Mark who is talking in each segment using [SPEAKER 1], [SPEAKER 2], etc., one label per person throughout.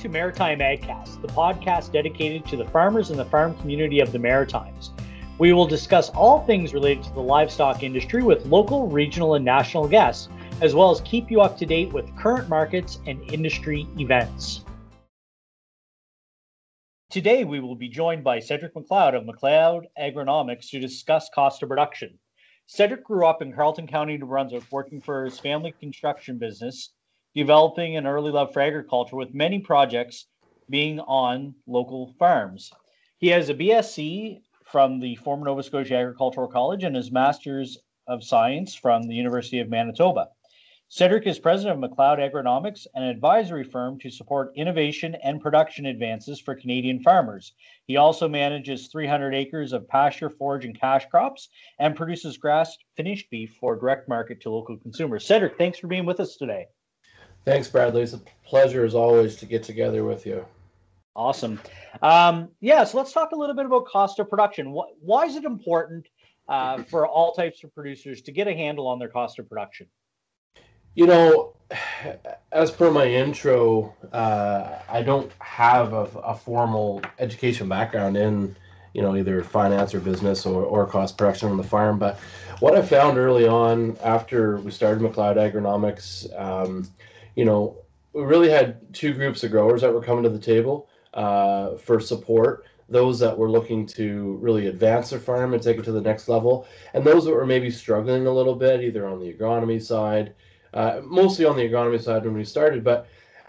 [SPEAKER 1] to Maritime AgCast, the podcast dedicated to the farmers and the farm community of the Maritimes. We will discuss all things related to the livestock industry with local, regional, and national guests, as well as keep you up to date with current markets and industry events. Today, we will be joined by Cedric McLeod of McLeod Agronomics to discuss cost of production. Cedric grew up in Carleton County, New Brunswick, working for his family construction business developing an early love for agriculture with many projects being on local farms. He has a BSc from the former Nova Scotia Agricultural College and his Master's of Science from the University of Manitoba. Cedric is president of McLeod Agronomics, an advisory firm to support innovation and production advances for Canadian farmers. He also manages 300 acres of pasture, forage, and cash crops and produces grass finished beef for direct market to local consumers. Cedric, thanks for being with us today.
[SPEAKER 2] Thanks, Bradley. It's a pleasure as always to get together with you.
[SPEAKER 1] Awesome. Um, yeah, so let's talk a little bit about cost of production. Why is it important uh, for all types of producers to get a handle on their cost of production?
[SPEAKER 2] You know, as per my intro, uh, I don't have a, a, formal education background in, you know, either finance or business or, or cost production on the farm. But what I found early on after we started McLeod Agronomics, um, you know, we really had two groups of growers that were coming to the table uh, for support. Those that were looking to really advance their farm and take it to the next level, and those that were maybe struggling a little bit, either on the agronomy side, uh, mostly on the agronomy side when we started. But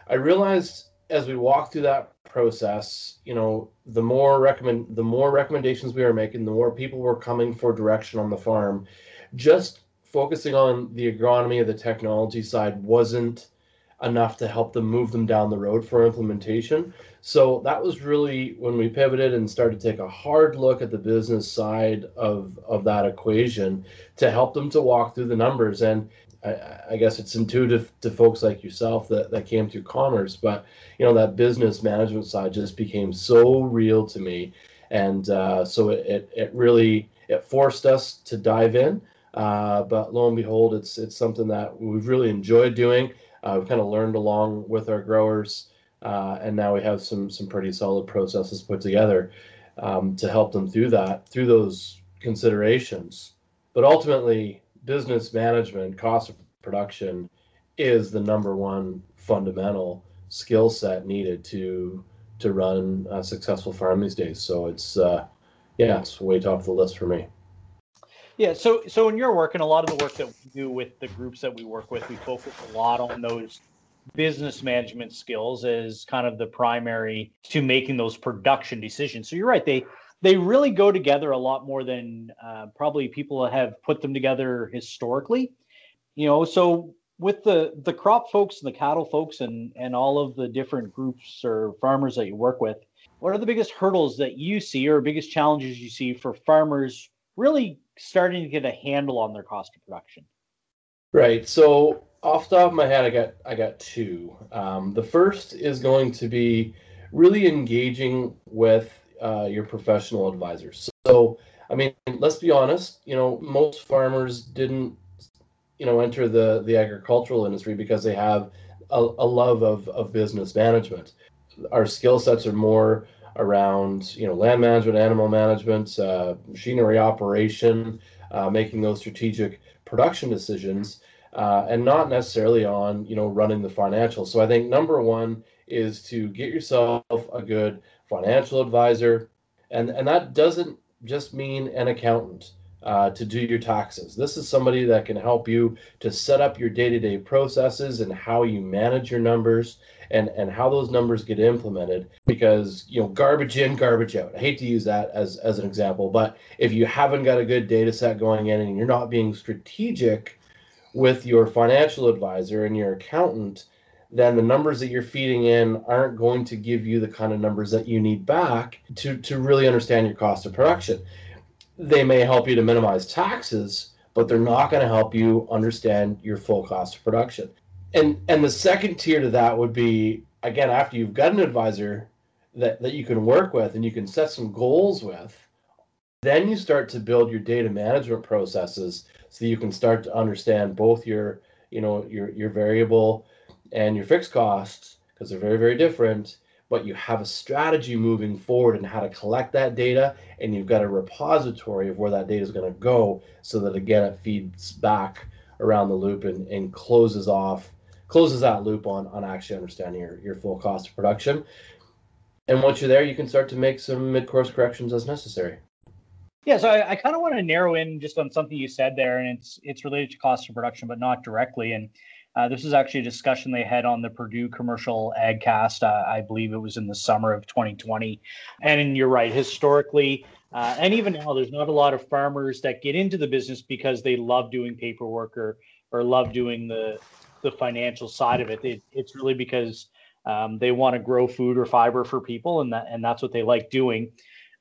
[SPEAKER 2] I realized as we walked through that process, you know, the more recommend the more recommendations we were making, the more people were coming for direction on the farm. Just focusing on the agronomy of the technology side wasn't enough to help them move them down the road for implementation. So that was really when we pivoted and started to take a hard look at the business side of, of that equation to help them to walk through the numbers. And I, I guess it's intuitive to folks like yourself that, that came through commerce, but you know, that business management side just became so real to me. And uh, so it, it, it really, it forced us to dive in. Uh, but lo and behold, it's it's something that we've really enjoyed doing. Uh, we've kind of learned along with our growers, uh, and now we have some some pretty solid processes put together um, to help them through that through those considerations. But ultimately, business management, cost of production, is the number one fundamental skill set needed to to run a successful farm these days. So it's uh, yeah, it's way top of the list for me.
[SPEAKER 1] Yeah, so so in your work and a lot of the work that we do with the groups that we work with, we focus a lot on those business management skills as kind of the primary to making those production decisions. So you're right; they they really go together a lot more than uh, probably people have put them together historically. You know, so with the the crop folks and the cattle folks and and all of the different groups or farmers that you work with, what are the biggest hurdles that you see or biggest challenges you see for farmers really starting to get a handle on their cost of production?
[SPEAKER 2] Right. So off the top of my head, I got I got two. Um, the first is going to be really engaging with uh, your professional advisors. So I mean, let's be honest. You know, most farmers didn't you know enter the the agricultural industry because they have a, a love of of business management. Our skill sets are more around you know land management, animal management, uh, machinery operation, uh, making those strategic production decisions, uh, and not necessarily on you know running the financials. So I think number one is to get yourself a good financial advisor, and and that doesn't just mean an accountant. Uh, to do your taxes. This is somebody that can help you to set up your day to day processes and how you manage your numbers and and how those numbers get implemented because you know garbage in garbage out i hate to use that as as an example but if you haven't got a good data set going in and you're not being strategic with your financial advisor and your accountant then the numbers that you're feeding in aren't going to give you the kind of numbers that you need back to to really understand your cost of production they may help you to minimize taxes but they're not going to help you understand your full cost of production. And and the second tier to that would be again after you've got an advisor that that you can work with and you can set some goals with then you start to build your data management processes so you can start to understand both your you know your your variable and your fixed costs because they're very very different but you have a strategy moving forward and how to collect that data, and you've got a repository of where that data is going to go, so that again it feeds back around the loop and, and closes off closes that loop on on actually understanding your, your full cost of production. And once you're there, you can start to make some mid-course corrections as necessary.
[SPEAKER 1] Yeah, so I, I kind of want to narrow in just on something you said there, and it's it's related to cost of production, but not directly. And uh, this is actually a discussion they had on the Purdue Commercial AgCast. Uh, I believe it was in the summer of 2020. And you're right, historically, uh, and even now, there's not a lot of farmers that get into the business because they love doing paperwork or or love doing the the financial side of it. it it's really because um, they want to grow food or fiber for people, and that and that's what they like doing.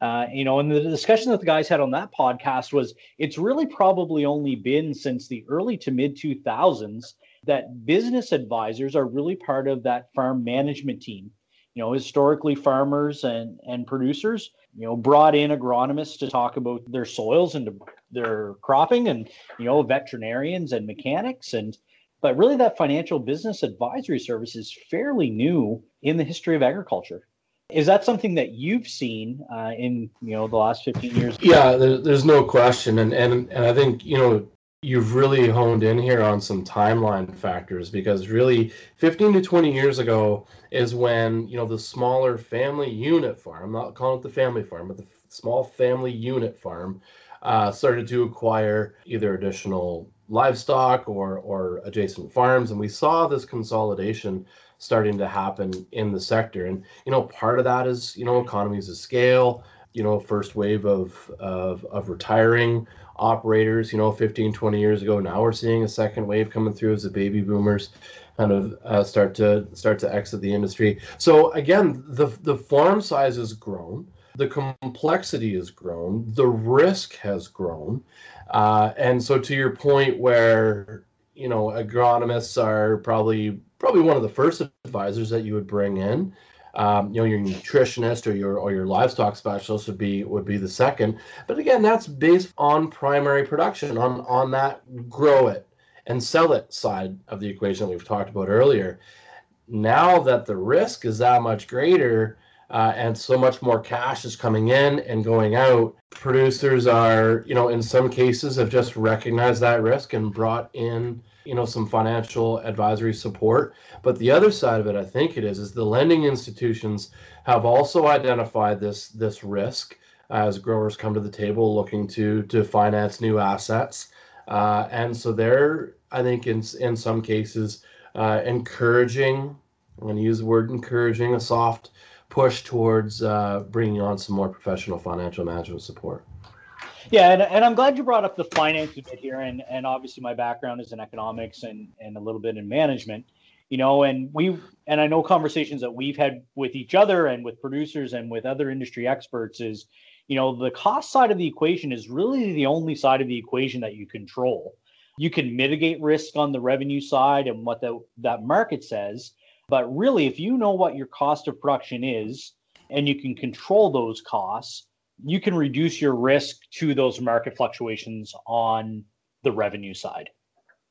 [SPEAKER 1] Uh, you know, and the discussion that the guys had on that podcast was it's really probably only been since the early to mid 2000s that business advisors are really part of that farm management team. You know, historically, farmers and, and producers, you know, brought in agronomists to talk about their soils and their cropping and, you know, veterinarians and mechanics. And, but really, that financial business advisory service is fairly new in the history of agriculture. Is that something that you've seen uh, in you know the last 15 years?
[SPEAKER 2] Yeah, there, there's no question, and and and I think you know you've really honed in here on some timeline factors because really 15 to 20 years ago is when you know the smaller family unit farm, I'm not calling it the family farm, but the small family unit farm uh, started to acquire either additional livestock or or adjacent farms, and we saw this consolidation starting to happen in the sector. And you know, part of that is you know economies of scale. You know, first wave of of, of retiring operators. You know, 15, 20 years ago. Now we're seeing a second wave coming through as the baby boomers kind of uh, start to start to exit the industry. So again, the the farm size has grown. The complexity has grown, the risk has grown, uh, and so to your point, where you know agronomists are probably probably one of the first advisors that you would bring in. Um, you know, your nutritionist or your or your livestock specialist would be would be the second. But again, that's based on primary production, on on that grow it and sell it side of the equation that we've talked about earlier. Now that the risk is that much greater, uh, and so much more cash is coming in and going out. Producers are, you know, in some cases have just recognized that risk and brought in you know some financial advisory support. But the other side of it i think it is is the lending institutions have also identified this this risk as growers come to the table looking to to finance new assets. Uh, and so they're i think in in some cases uh, encouraging i'm going to use the word encouraging a soft push towards uh, bringing on some more professional financial management support
[SPEAKER 1] yeah, and, and I'm glad you brought up the finance bit here, and and obviously my background is in economics and and a little bit in management, you know, and we've and I know conversations that we've had with each other and with producers and with other industry experts is, you know, the cost side of the equation is really the only side of the equation that you control. You can mitigate risk on the revenue side and what the, that market says, but really, if you know what your cost of production is and you can control those costs you can reduce your risk to those market fluctuations on the revenue side.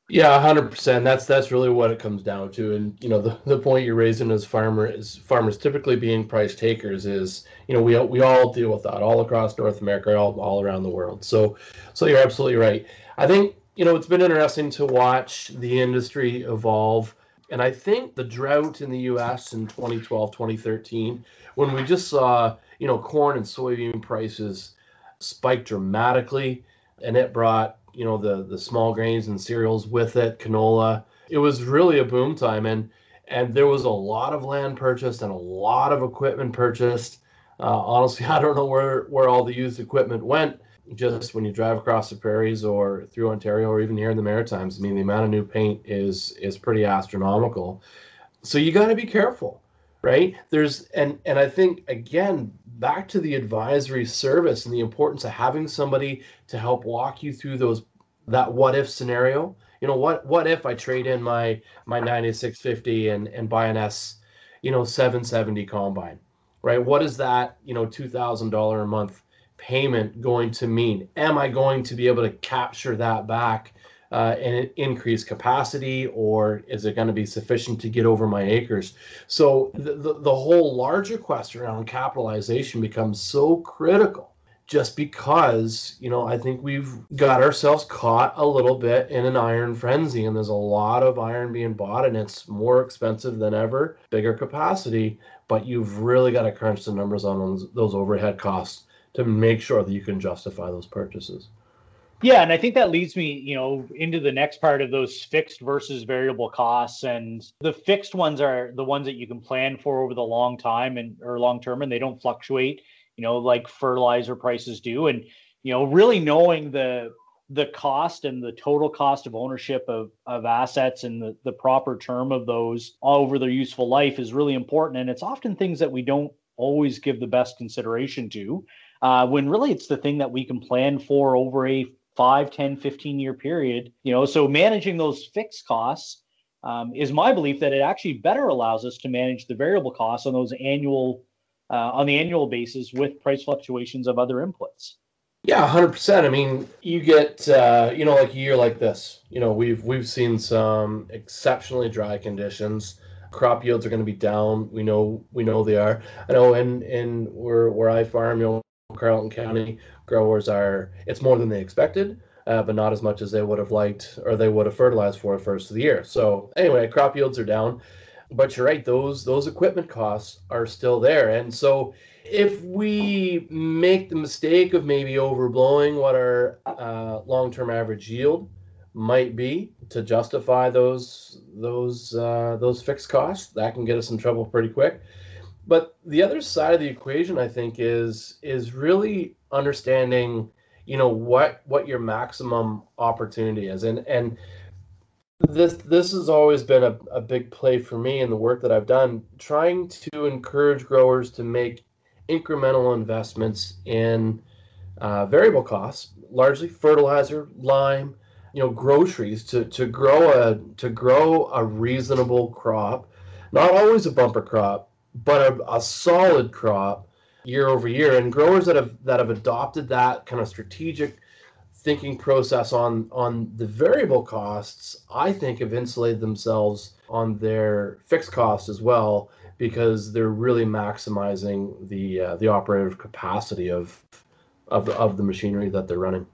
[SPEAKER 2] Yeah, hundred percent. That's that's really what it comes down to. And you know, the, the point you're raising as farmer is farmers typically being price takers is you know we we all deal with that all across North America, all all around the world. So so you're absolutely right. I think you know it's been interesting to watch the industry evolve. And I think the drought in the US in 2012, 2013, when we just saw you know, corn and soybean prices spiked dramatically, and it brought you know the the small grains and cereals with it, canola. It was really a boom time, and and there was a lot of land purchased and a lot of equipment purchased. Uh, honestly, I don't know where where all the used equipment went. Just when you drive across the prairies or through Ontario or even here in the Maritimes, I mean, the amount of new paint is is pretty astronomical. So you got to be careful right there's and and i think again back to the advisory service and the importance of having somebody to help walk you through those that what if scenario. You know what what if i trade in my my 9650 and and buy an s you know 770 combine right? What is that you know $2000 a month payment going to mean? Am i going to be able to capture that back uh, and increase capacity, or is it going to be sufficient to get over my acres? So the, the, the whole larger question around capitalization becomes so critical just because you know i think we've got ourselves caught a little bit in an iron frenzy and there's a lot of iron being bought and it's more expensive than ever bigger capacity but you've really got to crunch the numbers on those, those overhead costs to make sure that you can justify those purchases
[SPEAKER 1] yeah, and I think that leads me, you know, into the next part of those fixed versus variable costs. And the fixed ones are the ones that you can plan for over the long time and or long term, and they don't fluctuate, you know, like fertilizer prices do. And you know, really knowing the the cost and the total cost of ownership of, of assets and the, the proper term of those over their useful life is really important. And it's often things that we don't always give the best consideration to. Uh, when really it's the thing that we can plan for over a 5 10 15 year period you know so managing those fixed costs um, is my belief that it actually better allows us to manage the variable costs on those annual uh, on the annual basis with price fluctuations of other inputs.
[SPEAKER 2] Yeah 100% i mean you get uh, you know like a year like this you know we've we've seen some exceptionally dry conditions. Crop yields are going to be down. We know we know they are. I know and and where where i farm you know carleton county growers are it's more than they expected uh, but not as much as they would have liked or they would have fertilized for at first of the year. So anyway crop yields are down but you're right those those equipment costs are still there. And so if we make the mistake of maybe overblowing what our uh, long-term average yield might be to justify those those uh, those fixed costs that can get us in trouble pretty quick but the other side of the equation i think is is really understanding you know what what your maximum opportunity is. And and this this has always been a, a big play for me in the work that i've done trying to encourage growers to make incremental investments in uh, variable costs largely fertilizer lime you know groceries to to grow a to grow a reasonable crop not always a bumper crop but a, a solid crop year over year. And growers that have that have adopted that kind of strategic thinking process on on the variable costs i think have insulated themselves on their fixed costs as well because they're really maximizing the uh, the operative capacity of of of the machinery that they're running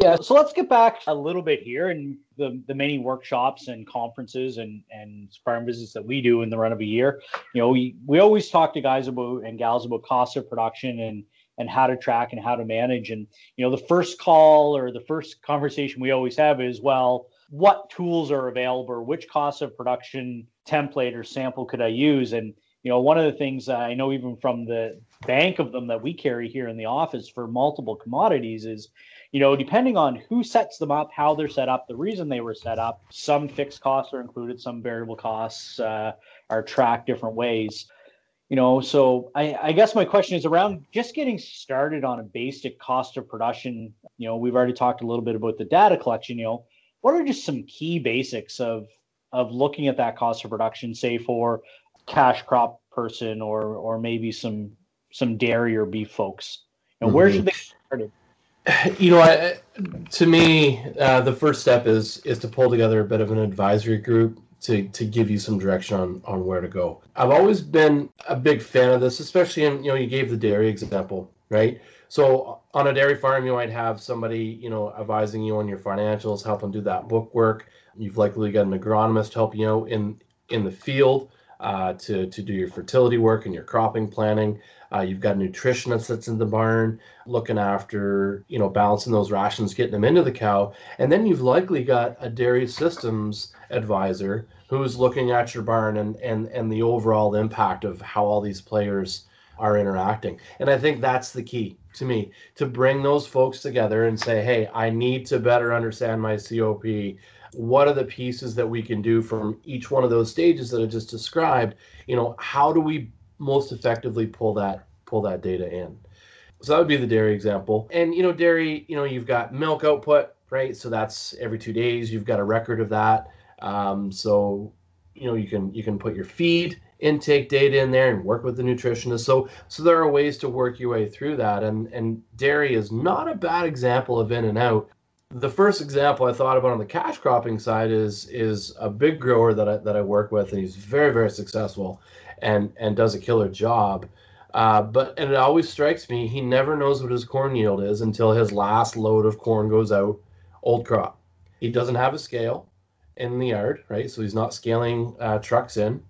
[SPEAKER 1] yeah, so let's get back a little bit here and the, the many workshops and conferences and, and farm visits that we do in the run of a year. You know, we, we always talk to guys about and gals about cost of production and and how to track and how to manage. And you know, the first call or the first conversation we always have is, well, what tools are available or which cost of production template or sample could I use? And you know, one of the things I know even from the bank of them that we carry here in the office for multiple commodities is you know, depending on who sets them up, how they're set up, the reason they were set up, some fixed costs are included, some variable costs uh, are tracked different ways. You know, so I, I guess my question is around just getting started on a basic cost of production. You know, we've already talked a little bit about the data collection. You know, what are just some key basics of of looking at that cost of production, say for cash crop person or or maybe some some dairy or beef folks? And mm-hmm. where should they get started?
[SPEAKER 2] you know, I, to me, uh, the first step is is to pull together a bit of an advisory group to to give you some direction on on where to go. I've always been a big fan of this, especially in you know you gave the dairy example, right? So on a dairy farm, you might have somebody you know advising you on your financials, helping do that book work. You've likely got an agronomist helping you out in in the field uh, to to do your fertility work and your cropping planning. Uh, you've got a nutritionist that's in the barn looking after, you know, balancing those rations, getting them into the cow. And then you've likely got a dairy systems advisor who's looking at your barn and, and, and the overall impact of how all these players are interacting. And I think that's the key to me to bring those folks together and say, hey, I need to better understand my COP. What are the pieces that we can do from each one of those stages that I just described? You know, how do we most effectively pull that pull that data in. So that would be the dairy example. And you know, dairy, you know, you've got milk output, right? So that's every two days. You've got a record of that. Um, so you know, you can you can put your feed intake data in there and work with the nutritionist. So so there are ways to work your way through that. And and dairy is not a bad example of in and out. The first example I thought about on the cash cropping side is is a big grower that I, that I work with, and he's very very successful, and and does a killer job. Uh, but and it always strikes me he never knows what his corn yield is until his last load of corn goes out, old crop. He doesn't have a scale in the yard, right? So he's not scaling uh, trucks in,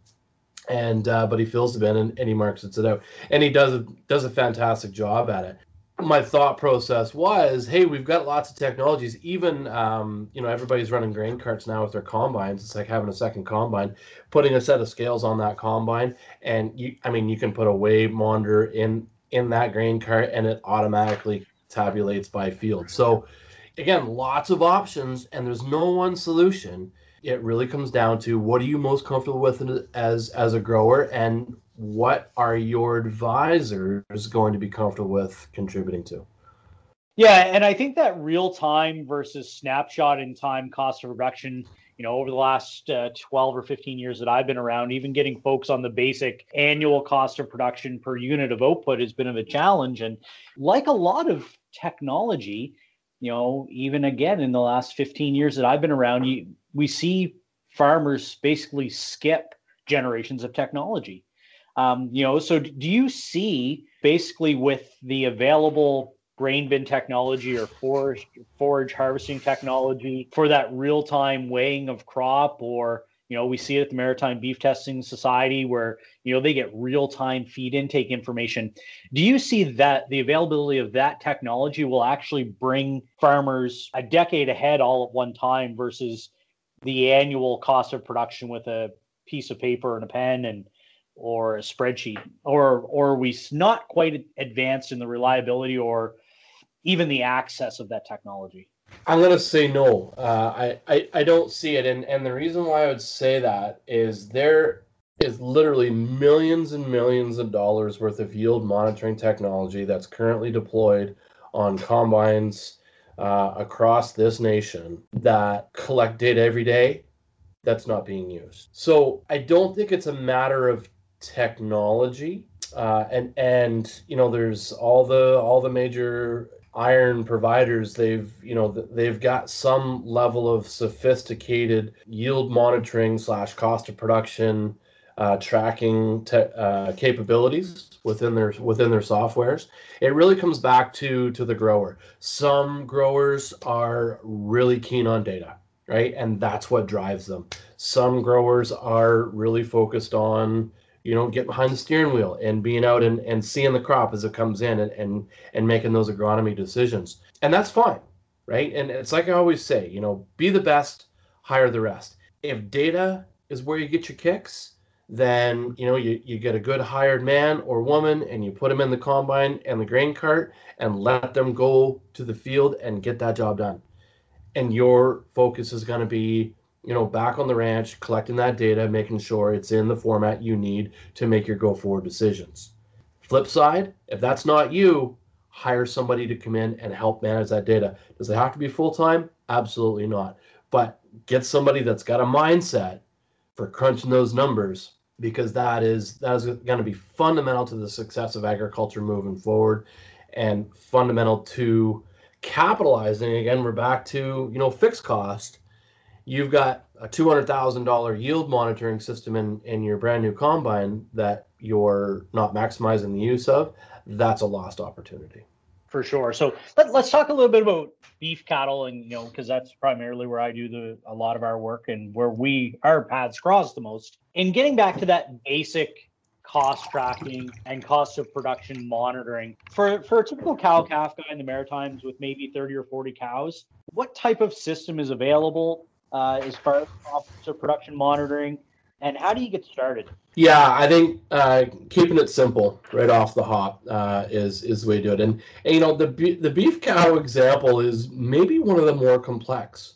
[SPEAKER 2] and uh, but he fills the bin and, and he marks it out, and he does a, does a fantastic job at it my thought process was, hey, we've got lots of technologies. Even um, you know, everybody's running grain carts now with their combines. It's like having a second combine, putting a set of scales on that combine, and you, I mean, you can put a weigh monitor in in that grain cart, and it automatically tabulates by field. So, again, lots of options, and there's no one solution. It really comes down to what are you most comfortable with as as a grower, and what are your advisors going to be comfortable with contributing to?
[SPEAKER 1] Yeah, and I think that real time versus snapshot in time cost of production, you know, over the last uh, 12 or 15 years that I've been around, even getting folks on the basic annual cost of production per unit of output has been of a challenge. And like a lot of technology, you know, even again in the last 15 years that I've been around, you, we see farmers basically skip generations of technology. Um, you know, so do you see basically with the available grain bin technology or forage forage harvesting technology for that real time weighing of crop? Or you know we see it at the maritime beef testing society where you know they get real time feed intake information. Do you see that the availability of that technology will actually bring farmers a decade ahead all at one time versus the annual cost of production with a piece of paper and a pen and or a spreadsheet, or or we not quite advanced in the reliability or even the access of that technology?
[SPEAKER 2] I'm gonna say no. Uh, I, I I don't see it, and and the reason why I would say that is there is literally millions and millions of dollars worth of yield monitoring technology that's currently deployed on combines uh, across this nation that collect data every day that's not being used. So I don't think it's a matter of technology uh, and and you know there's all the all the major iron providers they've you know they've got some level of sophisticated yield monitoring slash cost of production uh, tracking te- uh, capabilities within their within their softwares. It really comes back to to the grower. Some growers are really keen on data right? And that's what drives them. Some growers are really focused on you know, get behind the steering wheel and being out and, and seeing the crop as it comes in and, and, and making those agronomy decisions. And that's fine, right? And it's like I always say, you know, be the best, hire the rest. If data is where you get your kicks, then you know you, you get a good hired man or woman and you put them in the combine and the grain cart and let them go to the field and get that job done and your focus is going to be you know, back on the ranch, collecting that data, making sure it's in the format you need to make your go forward decisions. Flip side, if that's not you, hire somebody to come in and help manage that data. Does it have to be full time? Absolutely not. But get somebody that's got a mindset for crunching those numbers because that is that is going to be fundamental to the success of agriculture moving forward and fundamental to capitalizing again we're back to you know fixed cost you've got a $200,000 yield monitoring system in, in your brand new combine that you're not maximizing the use of, that's a lost opportunity.
[SPEAKER 1] For sure. So let, let's talk a little bit about beef cattle and, you know, because that's primarily where I do the a lot of our work and where we, our paths cross the most. In getting back to that basic cost tracking and cost of production monitoring for for a typical cow calf guy in the maritimes with maybe 30 or 40 cows what type of system is available uh, as far as officer production monitoring? And how do you get started?
[SPEAKER 2] Yeah, I think uh, keeping it simple right off the hop uh, is is the way to do it. And, and, you know, the the beef cow example is maybe one of the more complex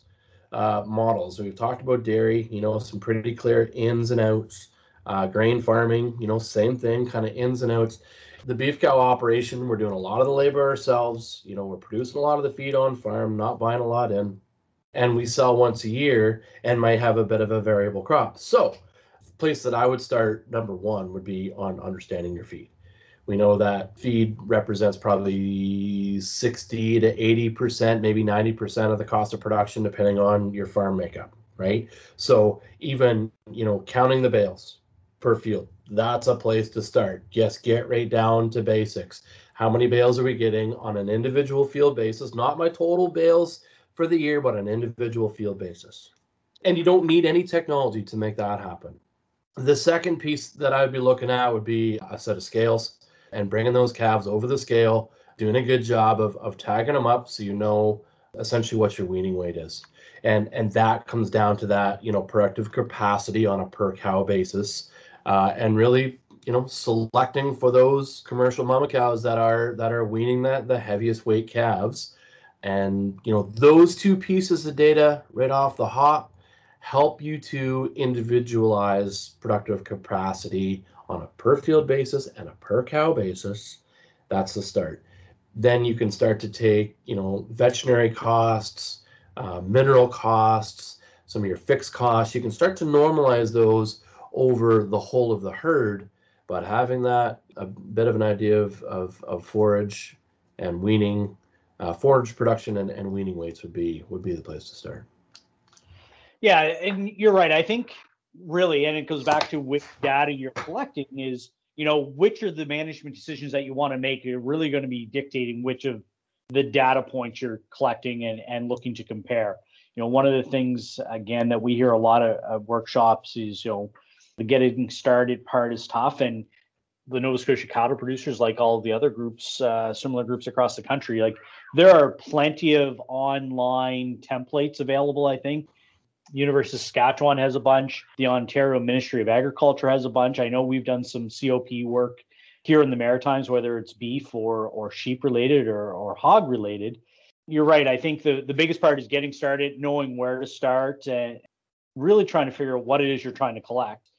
[SPEAKER 2] uh, models. We've talked about dairy, you know, some pretty clear ins and outs. Uh, grain farming, you know, same thing, kind of ins and outs. The beef cow operation, we're doing a lot of the labor ourselves. You know, we're producing a lot of the feed on farm, not buying a lot in and we sell once a year and might have a bit of a variable crop. So, the place that I would start number one would be on understanding your feed. We know that feed represents probably 60 to 80%, maybe 90% of the cost of production, depending on your farm makeup, right? So even, you know, counting the bales per field, that's a place to start. Just get right down to basics. How many bales are we getting on an individual field basis? Not my total bales for the year, but on an individual field basis. And you don't need any technology to make that happen. The second piece that I'd be looking at would be a set of scales and bringing those calves over the scale, doing a good job of, of tagging them up so you know essentially what your weaning weight is. And, and that comes down to that, you know, productive capacity on a per cow basis. Uh, and really, you know, selecting for those commercial mama cows that are that are weaning that the heaviest weight calves. And you know, those two pieces of data right off the hop help you to individualize productive capacity on a per field basis and a per cow basis. That's the start. Then you can start to take, you know, veterinary costs, uh, mineral costs, some of your fixed costs. You can start to normalize those over the whole of the herd. But having that a bit of an idea of, of, of forage and weaning, uh, forage production and, and weaning weights would be would be the place to start.
[SPEAKER 1] Yeah, and you're right. I think really, and it goes back to which data you're collecting is, you know, which are the management decisions that you want to make are really going to be dictating which of the data points you're collecting and, and looking to compare. You know, one of the things again that we hear a lot of, of workshops is, you know, the getting started part is tough and the Nova Scotia cattle producers, like all the other groups, uh, similar groups across the country, like there are plenty of online templates available. I think University of Saskatchewan has a bunch. The Ontario Ministry of Agriculture has a bunch. I know we've done some COP work here in the Maritimes, whether it's beef or or sheep related or or hog related. You're right. I think the the biggest part is getting started, knowing where to start, and really trying to figure out what it is you're trying to collect.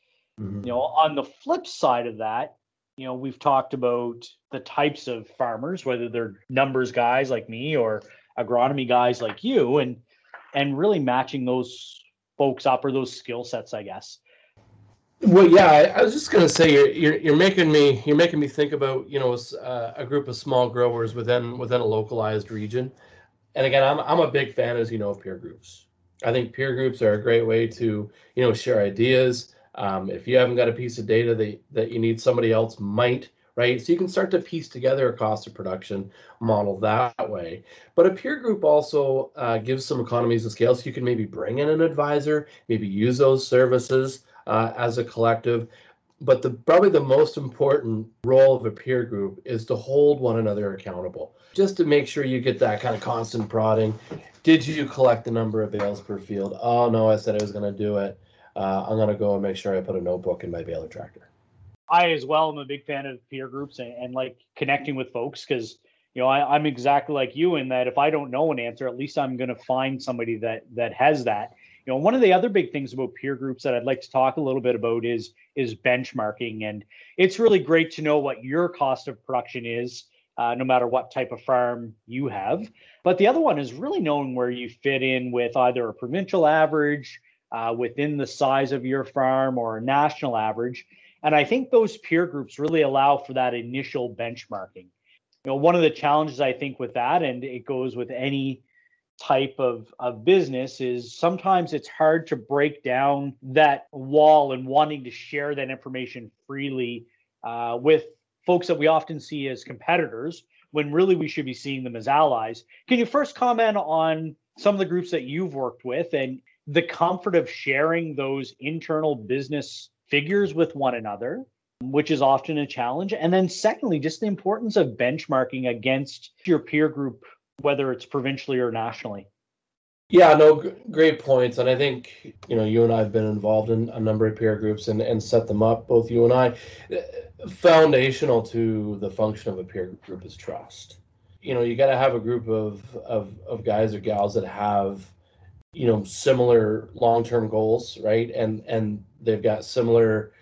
[SPEAKER 1] Mm-hmm. You know, on the flip side of that, you know, we've talked about the types of farmers, whether they're numbers guys like me or agronomy guys like you, and and really matching those folks up or those skill sets, I guess.
[SPEAKER 2] Well, yeah, I, I was just gonna say you're, you're, you're making me you're making me think about you know uh, a group of small growers within within a localized region, and again, I'm I'm a big fan, as you know, of peer groups. I think peer groups are a great way to you know share ideas. Um, if you haven't got a piece of data that that you need somebody else might right? So you can start to piece together a cost of production model that way. But a peer group also uh, gives some economies of scale. So you can maybe bring in an advisor, maybe use those services uh, as a collective. But the probably the most important role of a peer group is to hold one another accountable, just to make sure you get that kind of constant prodding. Did you collect the number of bales per field? Oh no, I said I was going to do it. Uh, I'm going to go and make sure I put a notebook in my baler tractor.
[SPEAKER 1] I as well am a big fan of peer groups and, and like connecting with folks because you know I, I'm exactly like you in that if I don't know an answer, at least I'm going to find somebody that that has that. You know, one of the other big things about peer groups that I'd like to talk a little bit about is is benchmarking, and it's really great to know what your cost of production is, uh, no matter what type of farm you have. But the other one is really knowing where you fit in with either a provincial average uh, within the size of your farm or national average and I think those peer groups really allow for that initial benchmarking. You know, one of the challenges I think with that, and it goes with any type of, of business, is sometimes it's hard to break down that wall and wanting to share that information freely uh, with folks that we often see as competitors when really we should be seeing them as allies. Can you first comment on some of the groups that you've worked with and the comfort of sharing those internal business figures with one another, which is often a challenge. And then, secondly, just the importance of benchmarking against your peer group, whether it's provincially or nationally.
[SPEAKER 2] Yeah, no, g- great points. And I think, you know, you and I have been involved in a number of peer groups and, and set them up, both you and I. Foundational to the function of a peer group is trust. You know, you got to have a group of, of, of guys or gals that have you know similar long-term goals right and and they've got similar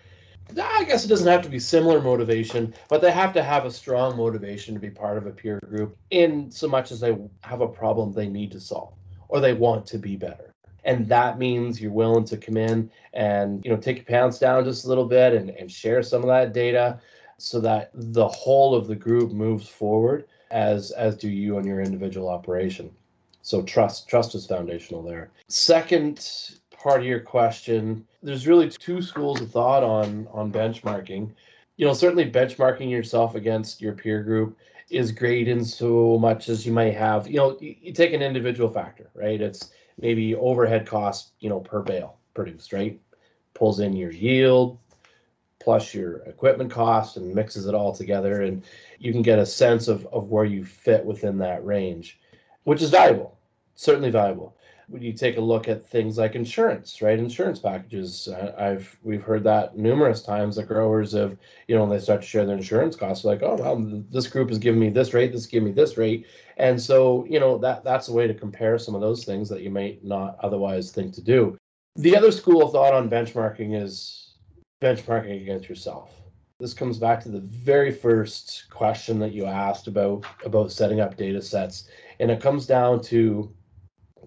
[SPEAKER 2] i guess it doesn't have to be similar motivation but they have to have a strong motivation to be part of a peer group in so much as they have a problem they need to solve or they want to be better and that means you're willing to come in and you know take your pants down just a little bit and, and share some of that data so that the whole of the group moves forward as as do you and your individual operation. So trust trust is foundational there. Second part of your question, there's really two schools of thought on on benchmarking. You know, certainly benchmarking yourself against your peer group is great in so much as you might have, you know, you, you take an individual factor, right? It's maybe overhead cost, you know, per bale produced, right? Pulls in your yield plus your equipment cost and mixes it all together and you can get a sense of, of where you fit within that range, which is valuable, certainly valuable when you take a look at things like insurance, right? Insurance packages. Uh, I've we've heard that numerous times. that growers have, you know, when they start to share their insurance costs, like, oh well, this group is giving me this rate, this is giving me this rate, and so you know that that's a way to compare some of those things that you might not otherwise think to do. The other school of thought on benchmarking is benchmarking against yourself. This comes back to the very first question that you asked about about setting up data sets, and it comes down to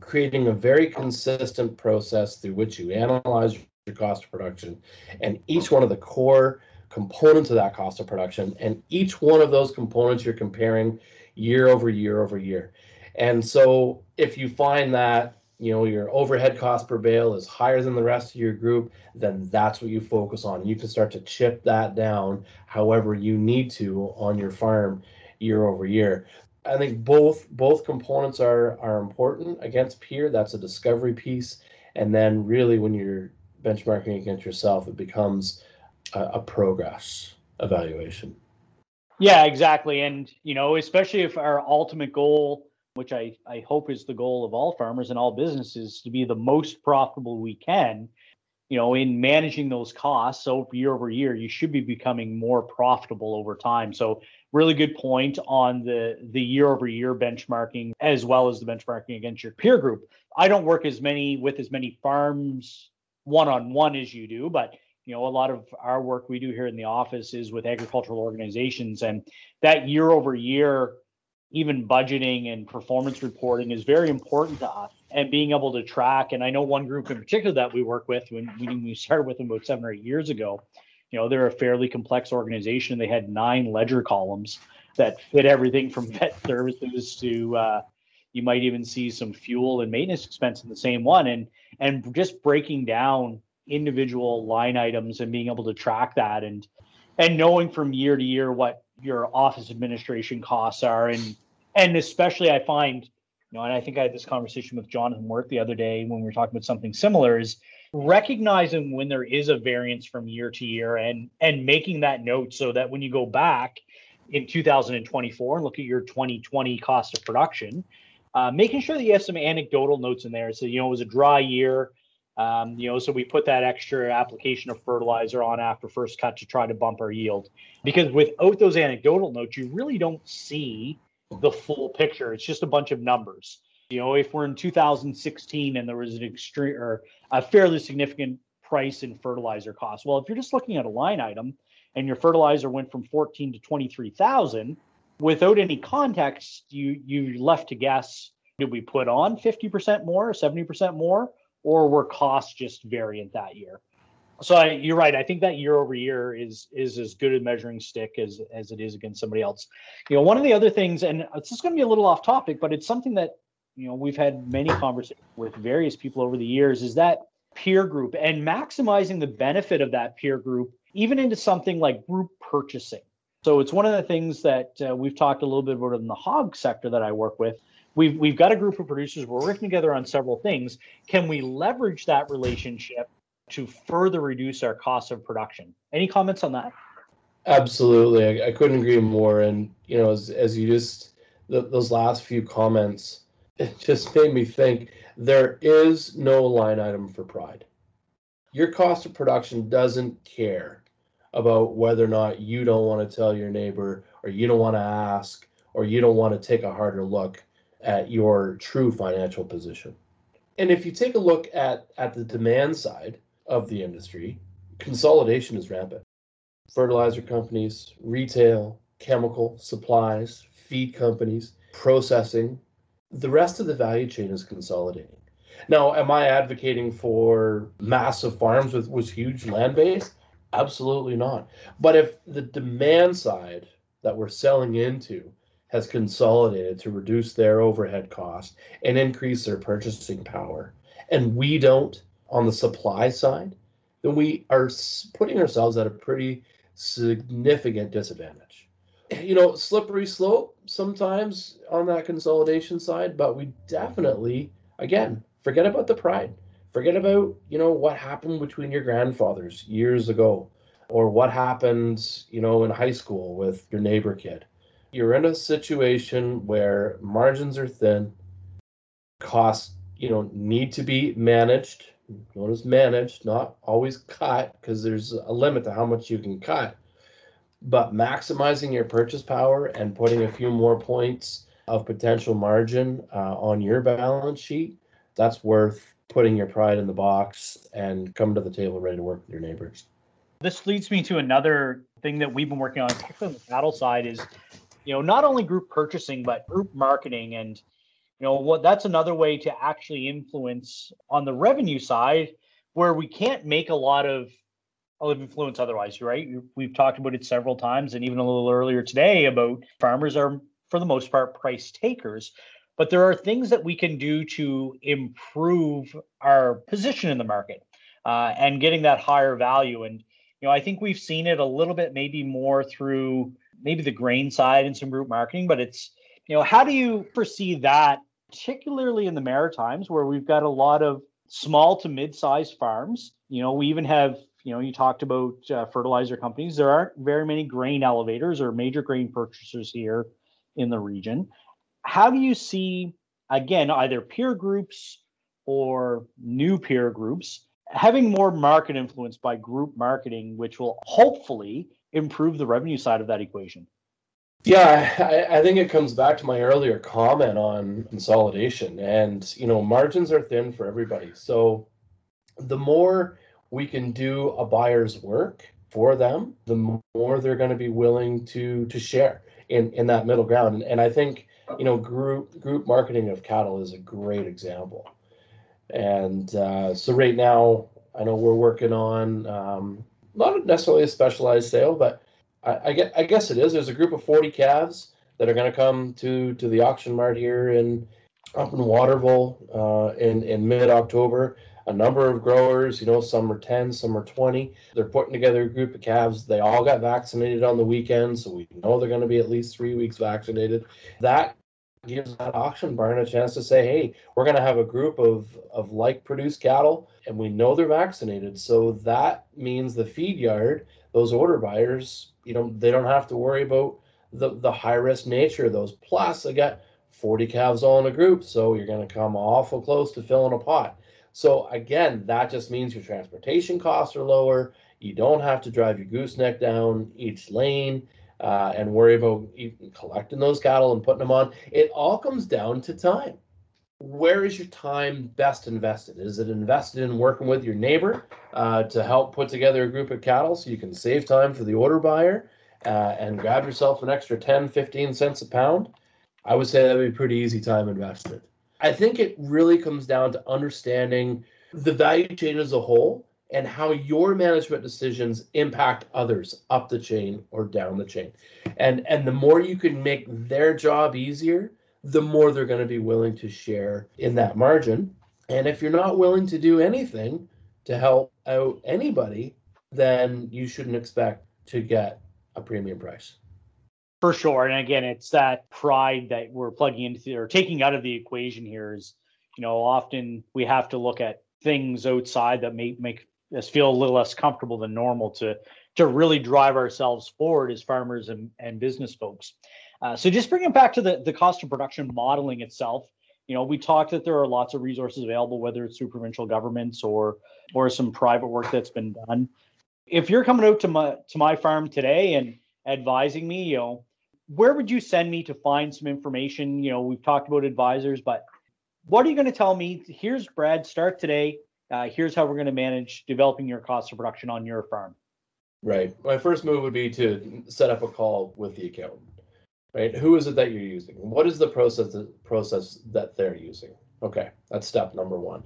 [SPEAKER 2] creating a very consistent process through which you analyze your cost of production and each one of the core components of that cost of production and each one of those components you're comparing year over year over year. And so if you find that you know your overhead cost per bale is higher than the rest of your group then that's what you focus on. You can start to chip that down however you need to on your farm year over year I think both both components are are important against peer. That's a discovery piece, and then really when you're benchmarking against yourself, it becomes a, a progress evaluation.
[SPEAKER 1] Yeah, exactly, and you know, especially if our ultimate goal, which I I hope is the goal of all farmers and all businesses, to be the most profitable we can. You know, in managing those costs, so year over year, you should be becoming more profitable over time. So really good point on the the year over year benchmarking as well as the benchmarking against your peer group. I don't work as many with as many farms one on one as you do, but you know a lot of our work we do here in the office is with agricultural organizations and that year over year even budgeting and performance reporting is very important to us and being able to track. And i know one group in particular that we work with when we started with them about seven or eight years ago you know they're a fairly complex organization. They had nine ledger columns that fit everything from vet services to uh, you might even see some fuel and maintenance expense in the same one. And and just breaking down individual line items and being able to track that and and knowing from year to year what your office administration costs are. And and especially i find you know and i think i had this conversation with jonathan work the other day when we were talking about something similar is recognizing when there is a variance from year to year and and making that note so that when you go back in 2024 and look at your 2020 cost of production uh, making sure that you have some anecdotal notes in there. So you know it was a dry year um, you know so we put that extra application of fertilizer on after first cut to try to bump our yield. Because without those anecdotal notes you really don't see the full picture it's just a bunch of numbers you know, if we're in 2016 and there was an extreme or a fairly significant price in fertilizer costs, well, if you're just looking at a line item and your fertilizer went from 14 to 23,000, without any context, you you left to guess: did we put on 50% more, 70% more, or were costs just variant that year? So I, you're right. I think that year over year is is as good a measuring stick as as it is against somebody else. You know, one of the other things, and it's just going to be a little off topic, but it's something that you know we've had many conversations with various people over the years is that peer group and maximizing the benefit of that peer group even into something like group purchasing so it's one of the things that uh, we've talked a little bit about in the hog sector that i work with we've we've got a group of producers we're working together on several things can we leverage that relationship to further reduce our cost of production any comments on that
[SPEAKER 2] absolutely i, I couldn't agree more and you know as, as you just the, those last few comments it just made me think there is no line item for pride. Your cost of production doesn't care about whether or not you don't want to tell your neighbor or you don't want to ask or you don't want to take a harder look at your true financial position. And if you take a look at, at the demand side of the industry, consolidation is rampant. Fertilizer companies, retail, chemical, supplies, feed companies, processing, the rest of the value chain is consolidating. Now, am I advocating for massive farms with, with huge land base? Absolutely not. But if the demand side that we're selling into has consolidated to reduce their overhead cost and increase their purchasing power, and we don't on the supply side, then we are putting ourselves at a pretty significant disadvantage. You know, slippery slope sometimes on that consolidation side, but we definitely, again, forget about the pride. Forget about, you know, what happened between your grandfathers years ago or what happened, you know, in high school with your neighbor kid. You're in a situation where margins are thin, costs, you know, need to be managed as managed, not always cut, because there's a limit to how much you can cut. But maximizing your purchase power and putting a few more points of potential margin uh, on your balance sheet, that's worth putting your pride in the box and come to the table ready to work with your neighbors.
[SPEAKER 1] This leads me to another thing that we've been working on, particularly on the cattle side, is you know not only group purchasing but group marketing and you know what that's another way to actually influence on the revenue side where we can't make a lot of of influence otherwise right? We've talked about it several times and even a little earlier today about farmers are for the most part price takers. But there are things that we can do to improve our position in the market uh, and getting that higher value. And you know i think we've seen it a little bit maybe more through maybe the grain side and some group marketing but it's you know how do you foresee that particularly in the Maritimes, where we've got a lot of small to mid-sized farms. You know, we even have, you know, you talked about uh, fertilizer companies. There aren't very many grain elevators or major grain purchasers here in the region. How do you see, again, either peer groups or new peer groups having more market influence by group marketing, which will hopefully improve the revenue side of that equation?
[SPEAKER 2] Yeah, I, I, think it comes back to my earlier comment on consolidation. And, you know, margins are thin for everybody. So the more we can do a buyer's work for them, the more they're going to be willing to to share in, in that middle ground. And, and I think, you know, group group marketing of cattle is a great example. And uh, so right now, I know we're working on um, not necessarily a specialized sale, but I, I, I guess it is. There's a group of 40 calves that are going to come to to the auction mart here in up in Waterville uh, in in mid October. A number of growers, you know, some are 10, some are 20. They're putting together a group of calves. They all got vaccinated on the weekend, so we know they're going to be at least three weeks vaccinated. That gives that auction barn a chance to say, hey, we're going to have a group of, of like produced cattle, and we know they're vaccinated. So that means the feed yard, those order buyers you know they don't have to worry about the the high risk nature of those. Plus, they got 40 calves all in a group, so you're going to come awful close to filling a pot. So again, that just means your transportation costs are lower. You don't have to drive your gooseneck down each lane uh, and worry about collecting those cattle and putting them on. It all comes down to time. Where is your time best invested? Is it invested in working with your neighbor uh, to help put together a group of cattle so you can save time for the order buyer uh, and grab yourself an extra 10, 15 cents a pound, I would say that would be pretty easy time invested. I think it really comes down to understanding the value chain as a whole and how your management decisions impact others up the chain or down the chain. And and the more you can make their job easier, the more they're going to be willing to share in that margin. And if you're not willing to do anything, to help out anybody, then you shouldn't expect to get a premium price.
[SPEAKER 1] For sure. And again, it's that pride that we're plugging into or taking out of the equation here is, you know, often we have to look at things outside that may make us feel a little less comfortable than normal to to really drive ourselves forward as farmers and, and business folks. Uh, so just bringing it back to the, the cost of production modeling itself, you know, we talked that there are lots of resources available, whether it's through provincial governments or or some private work that's been done. If you're coming out to my to my farm today and advising me, you know, where would you send me to find some information? You know, we've talked about advisors, but what are you going to tell me? Here's Brad, start today. Uh, here's how we're going to manage developing your cost of production on your farm.
[SPEAKER 2] Right. My first move would be to set up a call with the accountant right? Who is it that you're using? What is the process process that they're using? Okay, that's step number one.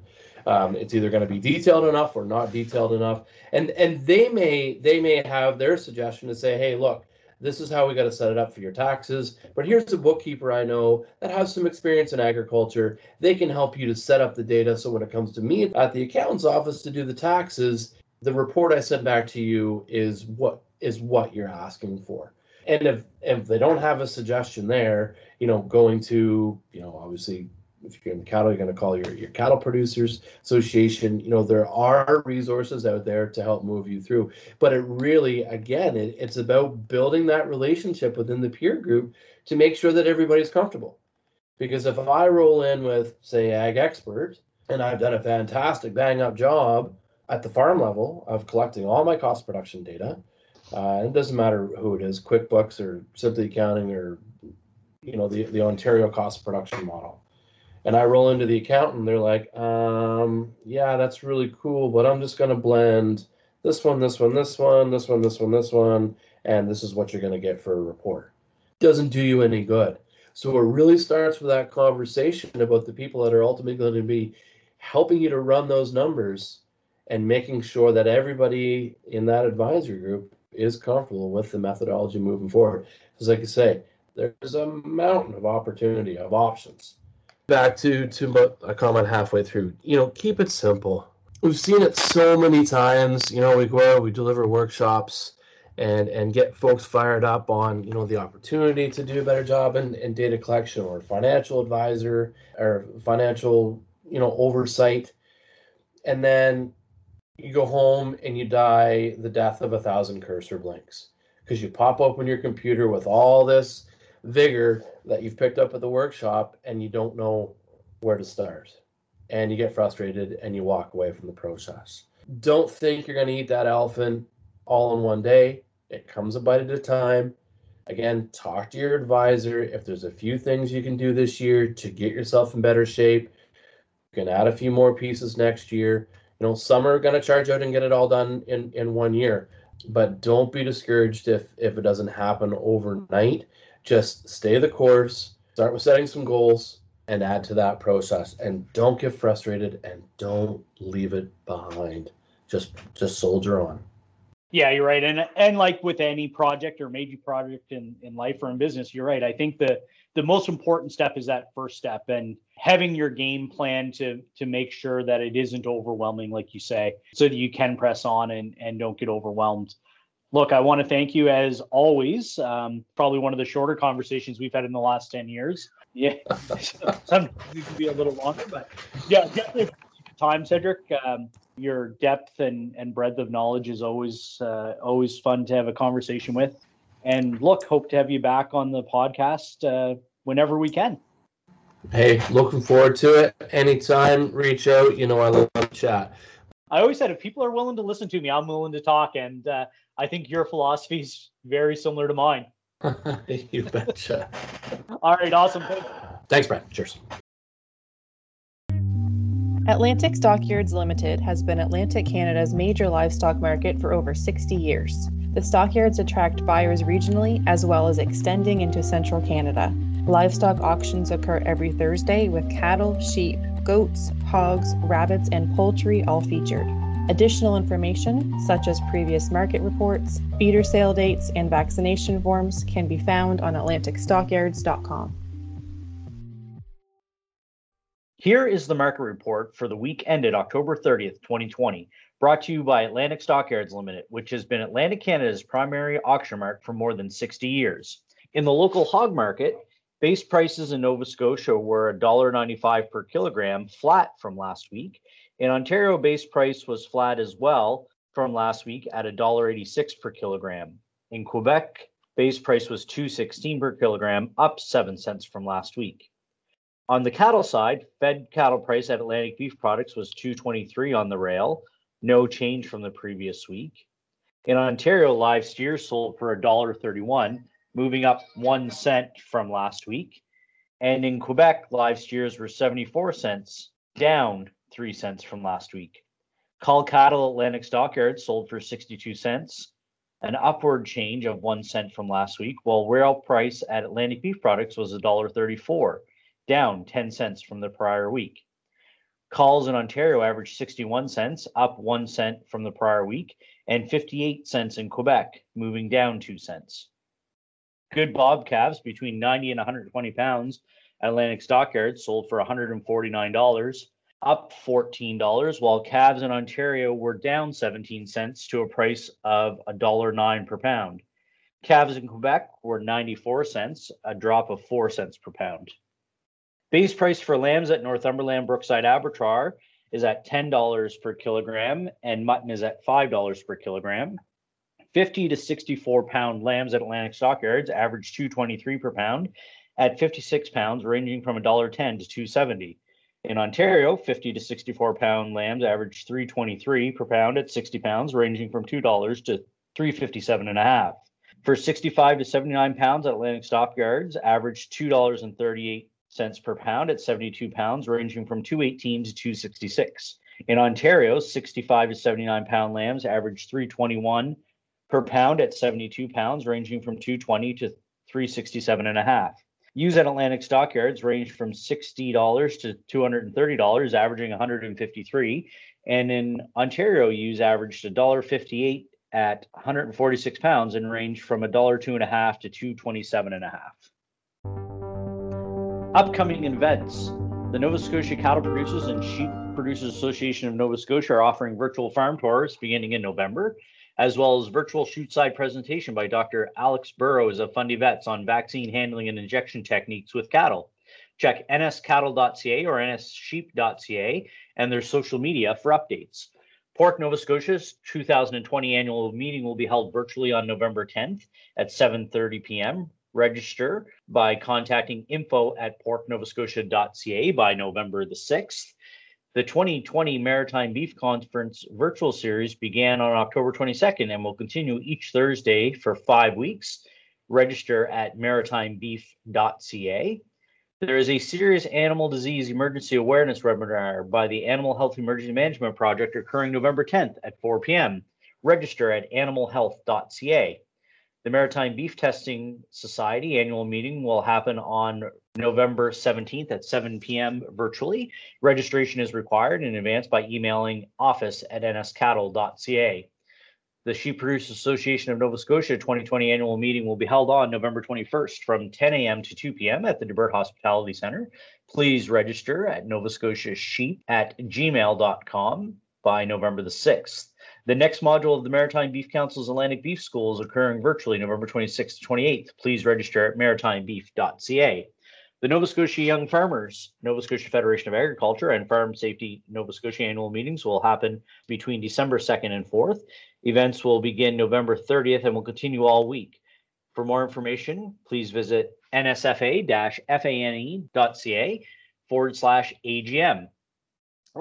[SPEAKER 2] Um, it's either going to be detailed enough or not detailed enough, and and they may they may have their suggestion to say, hey, look, this is how we got to set it up for your taxes. But here's a bookkeeper I know that has some experience in agriculture. They can help you to set up the data. So when it comes to me at the accountant's office to do the taxes, the report I send back to you is what is what you're asking for. And if if they don't have a suggestion there, you know, going to, you know, obviously if you're in the cattle, you're going to call your, your cattle producers association. You know, there are resources out there to help move you through. But it really, again, it, it's about building that relationship within the peer group to make sure that everybody's comfortable. Because if I roll in with, say, Ag Expert, and I've done a fantastic bang up job at the farm level of collecting all my cost production data, uh, it doesn't matter who it is, QuickBooks or Simply Accounting or you know the, the Ontario cost production model and I roll into the accountant, they're like, um, yeah, that's really cool, but I'm just gonna blend this one, this one, this one, this one, this one, this one, and this is what you're gonna get for a report. Doesn't do you any good. So it really starts with that conversation about the people that are ultimately going to be helping you to run those numbers and making sure that everybody in that advisory group is comfortable with the methodology moving forward. Because like I say, there's a mountain of opportunity of options back to to a comment halfway through. You know, keep it simple. We've seen it so many times. You know, we go we deliver workshops, and and get folks fired up on you know the opportunity to do a better job in, in data collection or financial advisor or financial you know oversight, and then you go home and you die the death of a thousand cursor blinks because you pop open your computer with all this vigor that you've picked up at the workshop and you don't know where to start and you get frustrated and you walk away from the process. Don't think you're going to eat that elephant all in one day. It comes a bite at a time. Again, talk to your advisor. If there's a few things you can do this year to get yourself in better shape, you can add a few more pieces next year. You know, some are going to charge out and get it all done in, in one year, but don't be discouraged if if it doesn't happen overnight just stay the course, start with setting some goals, and add to that process. And don't get frustrated and don't leave it behind. Just just soldier on.
[SPEAKER 1] Yeah, you're right. And and like with any project or major project in, in life or in business, you're right. I think the the most important step is that first step and having your game plan to to make sure that it isn't overwhelming, like you say, so that you can press on and, and don't get overwhelmed look, I want to thank you as always. Um, probably one of the shorter conversations we've had in the last 10 years. Yeah, sometimes some could be a little longer, but yeah, definitely time, Cedric. Um, your depth and, and breadth of knowledge is always uh, always fun to have a conversation with. And look, hope to have you back on the podcast uh, whenever we can.
[SPEAKER 2] Hey, looking forward to it. Anytime, reach out. You know, I love chat.
[SPEAKER 1] I always said if people are willing to listen to me, I'm willing to talk. And uh, I think your philosophy is very similar to mine.
[SPEAKER 2] you betcha.
[SPEAKER 1] All right, awesome.
[SPEAKER 2] Thanks, Brad. Cheers.
[SPEAKER 3] Atlantic Stockyards Limited has been Atlantic Canada's major livestock market for over 60 years. The stockyards attract buyers regionally as well as extending into central Canada. Livestock auctions occur every Thursday with cattle, sheep, goats, hogs, rabbits, and poultry all featured. Additional information, such as previous market reports, feeder sale dates, and vaccination forms, can be found on AtlanticStockyards.com.
[SPEAKER 1] Here is the market report for the week ended October 30th, 2020, brought to you by Atlantic Stockyards Limited, which has been Atlantic Canada's primary auction market for more than 60 years. In the local hog market, base prices in Nova Scotia were $1.95 per kilogram, flat from last week, in Ontario, base price was flat as well from last week at $1.86 per kilogram. In Quebec, base price was 2.16 per kilogram, up 7 cents from last week. On the cattle side, fed cattle price at Atlantic Beef Products was 2.23 on the rail, no change from the previous week. In Ontario, live steers sold for $1.31, moving up 1 cent from last week. And in Quebec, live steers were 74 cents, down three cents from last week. Cull cattle Atlantic Stockyards sold for 62 cents, an upward change of one cent from last week, while rail price at Atlantic Beef Products was $1.34, down 10 cents from the prior week. Culls in Ontario averaged 61 cents, up 1 cent from the prior week, and 58 cents in Quebec, moving down 2 cents. Good bob calves between 90 and 120 pounds at Atlantic Stockyards sold for $149, up $14, while calves in Ontario were down 17 cents to a price of $1.09 per pound. Calves in Quebec were 94 cents, a drop of 4 cents per pound. Base price for lambs at Northumberland Brookside Abattoir is at $10 per kilogram and mutton is at $5 per kilogram. 50 to 64 pound lambs at Atlantic Stockyards average 223 per pound at 56 pounds, ranging from $1.10 to 270. In Ontario, 50 to 64 pound lambs average 323 per pound at 60 pounds, ranging from $2 to 357 and a half. For 65 to 79 pounds at Atlantic Stockyards, average $2.38 per pound at 72 pounds, ranging from 218 to 266. In Ontario, 65 to 79 pound lambs average 321 per pound at 72 pounds, ranging from 220 to 367 and a half. Ewes at Atlantic Stockyards range from $60 to $230, averaging 153. And in Ontario, ewes averaged $1.58 at 146 pounds and range from a dollar two and a half to 227 and a half. Upcoming events. The Nova Scotia Cattle Producers and Sheep Producers Association of Nova Scotia are offering virtual farm tours beginning in November, as well as virtual chute side presentation by Dr. Alex Burrows of Fundy Vets on vaccine handling and injection techniques with cattle. Check nscattle.ca or nssheep.ca and their social media for updates. Pork Nova Scotia's 2020 annual meeting will be held virtually on November 10th at 7:30 p.m. Register by contacting info at porknovascotia.ca by November the 6th. The 2020 Maritime Beef Conference virtual series began on October 22nd and will continue each Thursday for five weeks. Register at maritimebeef.ca. There is a serious animal disease emergency awareness webinar by the Animal Health Emergency Management Project occurring November 10th at 4 p.m. Register at animalhealth.ca. The Maritime Beef Testing Society annual meeting will happen on November 17th at 7 p.m. virtually. Registration is required in advance by emailing office at nscattle.ca. The Sheep Producers Association of Nova Scotia 2020 annual meeting will be held on November 21st from 10 a.m. to 2 p.m. at the DeBert Hospitality Center. Please register at Nova Scotia Sheep at gmail.com by November the 6th. The next module of the Maritime Beef Council's Atlantic Beef School is occurring virtually November 26th to 28th. Please register at maritimebeef.ca. The Nova Scotia Young Farmers, Nova Scotia Federation of Agriculture, and Farm Safety Nova Scotia annual meetings will happen between December 2nd and 4th. Events will begin November 30th and will continue all week. For more information, please visit nsfa-fane.ca forward slash AGM.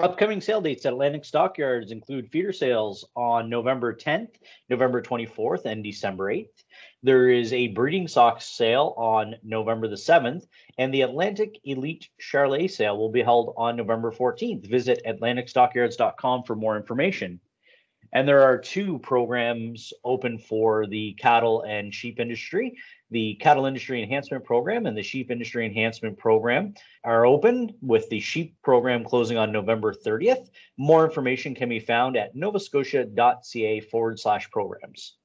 [SPEAKER 1] Upcoming sale dates at Atlantic Stockyards include feeder sales on November 10th, November 24th, and December 8th. There is a breeding stock sale on November the 7th, and the Atlantic Elite Charolais sale will be held on November 14th. Visit atlanticstockyards.com for more information. And there are two programs open for the cattle and sheep industry. The Cattle Industry Enhancement Program and the Sheep Industry Enhancement Program are open, with the sheep program closing on November 30th. More information can be found at novascotia.ca forward slash programs.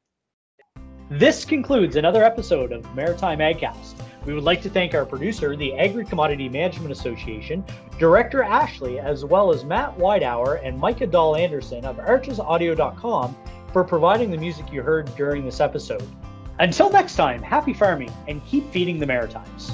[SPEAKER 1] This concludes another episode of Maritime AgCast. We would like to thank our producer, the Agri Commodity Management Association, Director Ashley, as well as Matt Whitehour and Micah Dahl Anderson of archesaudio.com for providing the music you heard during this episode. Until next time, happy farming and keep feeding the Maritimes.